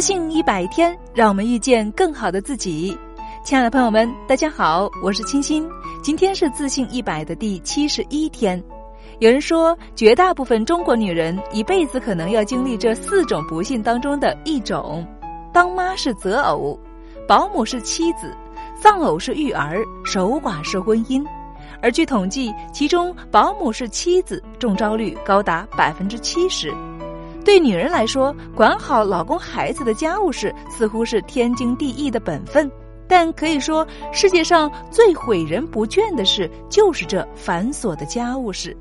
自信一百天，让我们遇见更好的自己。亲爱的朋友们，大家好，我是清新。今天是自信一百的第七十一天。有人说，绝大部分中国女人一辈子可能要经历这四种不幸当中的一种：当妈是择偶，保姆是妻子，丧偶是育儿，守寡是婚姻。而据统计，其中保姆是妻子中招率高达百分之七十。对女人来说，管好老公孩子的家务事似乎是天经地义的本分，但可以说，世界上最毁人不倦的事就是这繁琐的家务事。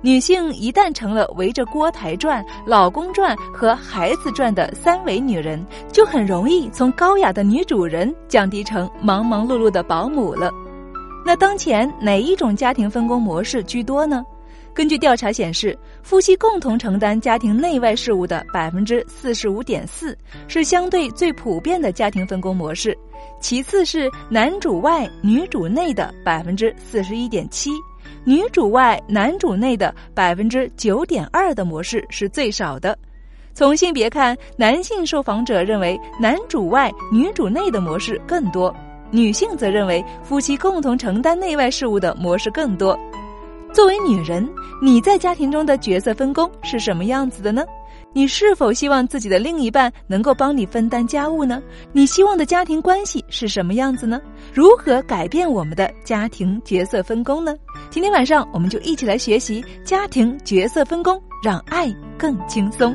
女性一旦成了围着锅台转、老公转和孩子转的三维女人，就很容易从高雅的女主人降低成忙忙碌碌的保姆了。那当前哪一种家庭分工模式居多呢？根据调查显示，夫妻共同承担家庭内外事务的百分之四十五点四是相对最普遍的家庭分工模式，其次是男主外女主内的百分之四十一点七，女主外男主内的百分之九点二的模式是最少的。从性别看，男性受访者认为男主外女主内的模式更多，女性则认为夫妻共同承担内外事务的模式更多。作为女人，你在家庭中的角色分工是什么样子的呢？你是否希望自己的另一半能够帮你分担家务呢？你希望的家庭关系是什么样子呢？如何改变我们的家庭角色分工呢？今天晚上我们就一起来学习家庭角色分工，让爱更轻松。